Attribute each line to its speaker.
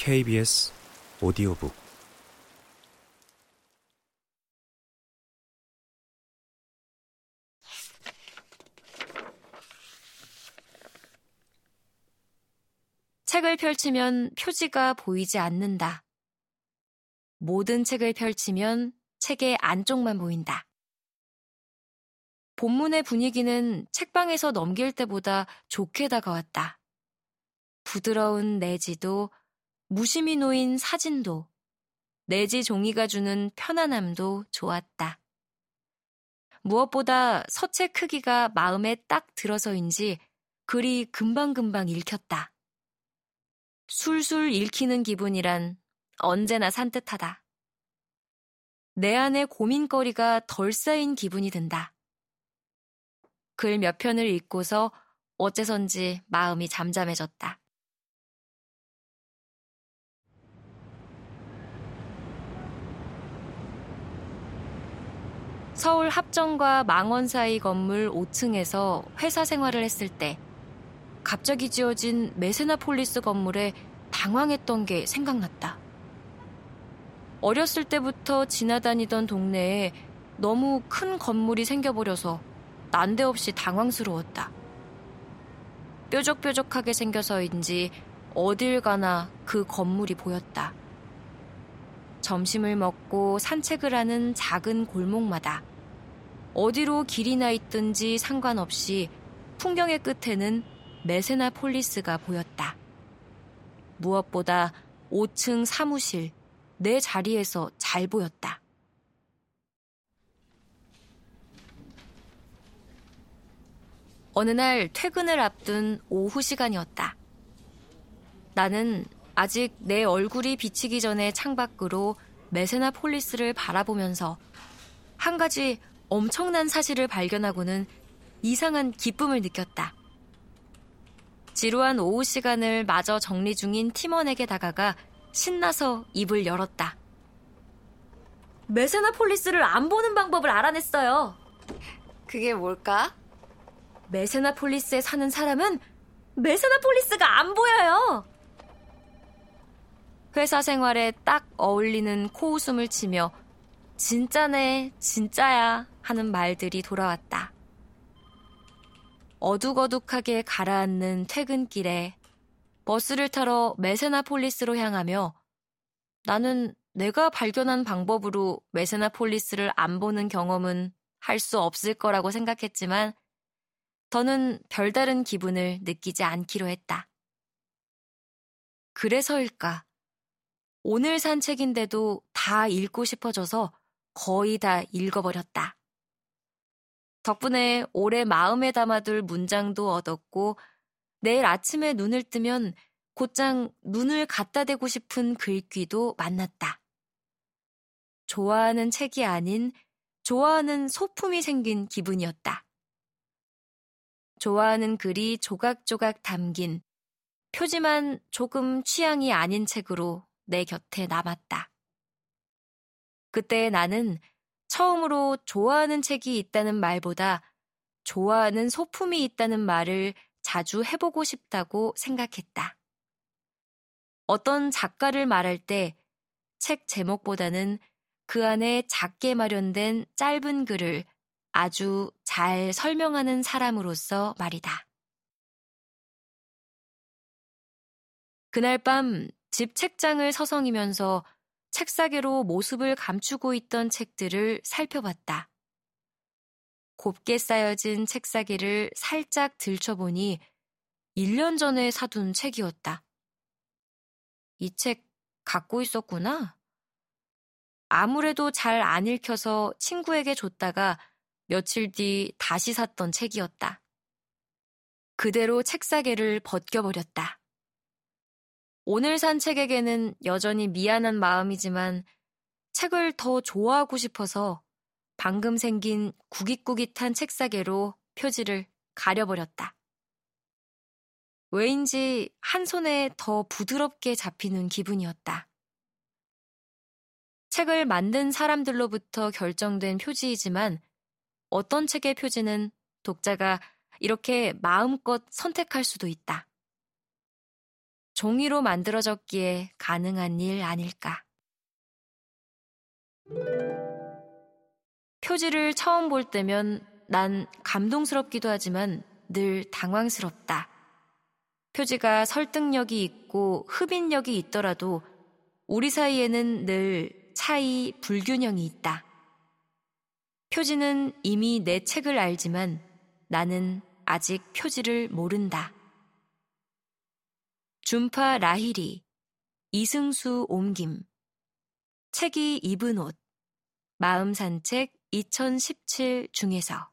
Speaker 1: KBS 오디오북
Speaker 2: 책을 펼치면 표지가 보이지 않는다. 모든 책을 펼치면 책의 안쪽만 보인다. 본문의 분위기는 책방에서 넘길 때보다 좋게 다가왔다. 부드러운 내지도, 무심히 놓인 사진도, 내지 종이가 주는 편안함도 좋았다. 무엇보다 서체 크기가 마음에 딱 들어서인지 글이 금방금방 읽혔다. 술술 읽히는 기분이란 언제나 산뜻하다. 내 안에 고민거리가 덜 쌓인 기분이 든다. 글 몇 편을 읽고서 어째선지 마음이 잠잠해졌다. 서울 합정과 망원 사이 건물 5층에서 회사 생활을 했을 때 갑자기 지어진 메세나폴리스 건물에 당황했던 게 생각났다. 어렸을 때부터 지나다니던 동네에 너무 큰 건물이 생겨버려서 난데없이 당황스러웠다. 뾰족뾰족하게 생겨서인지 어딜 가나 그 건물이 보였다. 점심을 먹고 산책을 하는 작은 골목마다 어디로 길이 나 있든지 상관없이 풍경의 끝에는 메세나 폴리스가 보였다. 무엇보다 5층 사무실, 내 자리에서 잘 보였다. 어느 날 퇴근을 앞둔 오후 시간이었다. 나는 아직 내 얼굴이 비치기 전에 창밖으로 메세나 폴리스를 바라보면서 한 가지 엄청난 사실을 발견하고는 이상한 기쁨을 느꼈다. 지루한 오후 시간을 마저 정리 중인 팀원에게 다가가 신나서 입을 열었다. 메세나폴리스를 안 보는 방법을 알아냈어요.
Speaker 3: 그게 뭘까?
Speaker 2: 메세나폴리스에 사는 사람은 메세나폴리스가 안 보여요. 회사 생활에 딱 어울리는 코웃음을 치며 진짜네, 진짜야 하는 말들이 돌아왔다. 어둑어둑하게 가라앉는 퇴근길에 버스를 타러 메세나폴리스로 향하며 나는 내가 발견한 방법으로 메세나폴리스를 안 보는 경험은 할 수 없을 거라고 생각했지만 더는 별다른 기분을 느끼지 않기로 했다. 그래서일까? 오늘 산 책인데도 다 읽고 싶어져서 거의 다 읽어버렸다. 덕분에 올해 마음에 담아둘 문장도 얻었고 내일 아침에 눈을 뜨면 곧장 눈을 갖다 대고 싶은 글귀도 만났다. 좋아하는 책이 아닌 좋아하는 소품이 생긴 기분이었다. 좋아하는 글이 조각조각 담긴 표지만 조금 취향이 아닌 책으로 내 곁에 남았다. 그때 나는 처음으로 좋아하는 책이 있다는 말보다 좋아하는 소품이 있다는 말을 자주 해보고 싶다고 생각했다. 어떤 작가를 말할 때 책 제목보다는 그 안에 작게 마련된 짧은 글을 아주 잘 설명하는 사람으로서 말이다. 그날 밤 집 책장을 서성이면서 책사계로 모습을 감추고 있던 책들을 살펴봤다. 곱게 쌓여진 책사기를 살짝 들춰보니 1년 전에 사둔 책이었다. 이 책 갖고 있었구나. 아무래도 잘 안 읽혀서 친구에게 줬다가 며칠 뒤 다시 샀던 책이었다. 그대로 책사계를 벗겨버렸다. 오늘 산 책에게는 여전히 미안한 마음이지만 책을 더 좋아하고 싶어서 방금 생긴 구깃구깃한 책사계로 표지를 가려버렸다. 왜인지 한 손에 더 부드럽게 잡히는 기분이었다. 책을 만든 사람들로부터 결정된 표지이지만 어떤 책의 표지는 독자가 이렇게 마음껏 선택할 수도 있다. 종이로 만들어졌기에 가능한 일 아닐까. 표지를 처음 볼 때면 난 감동스럽기도 하지만 늘 당황스럽다. 표지가 설득력이 있고 흡인력이 있더라도 우리 사이에는 늘 차이, 불균형이 있다. 표지는 이미 내 책을 알지만 나는 아직 표지를 모른다. 준파 라히리, 이승수 옮김, 책이 입은 옷, 마음 산책 2017 중에서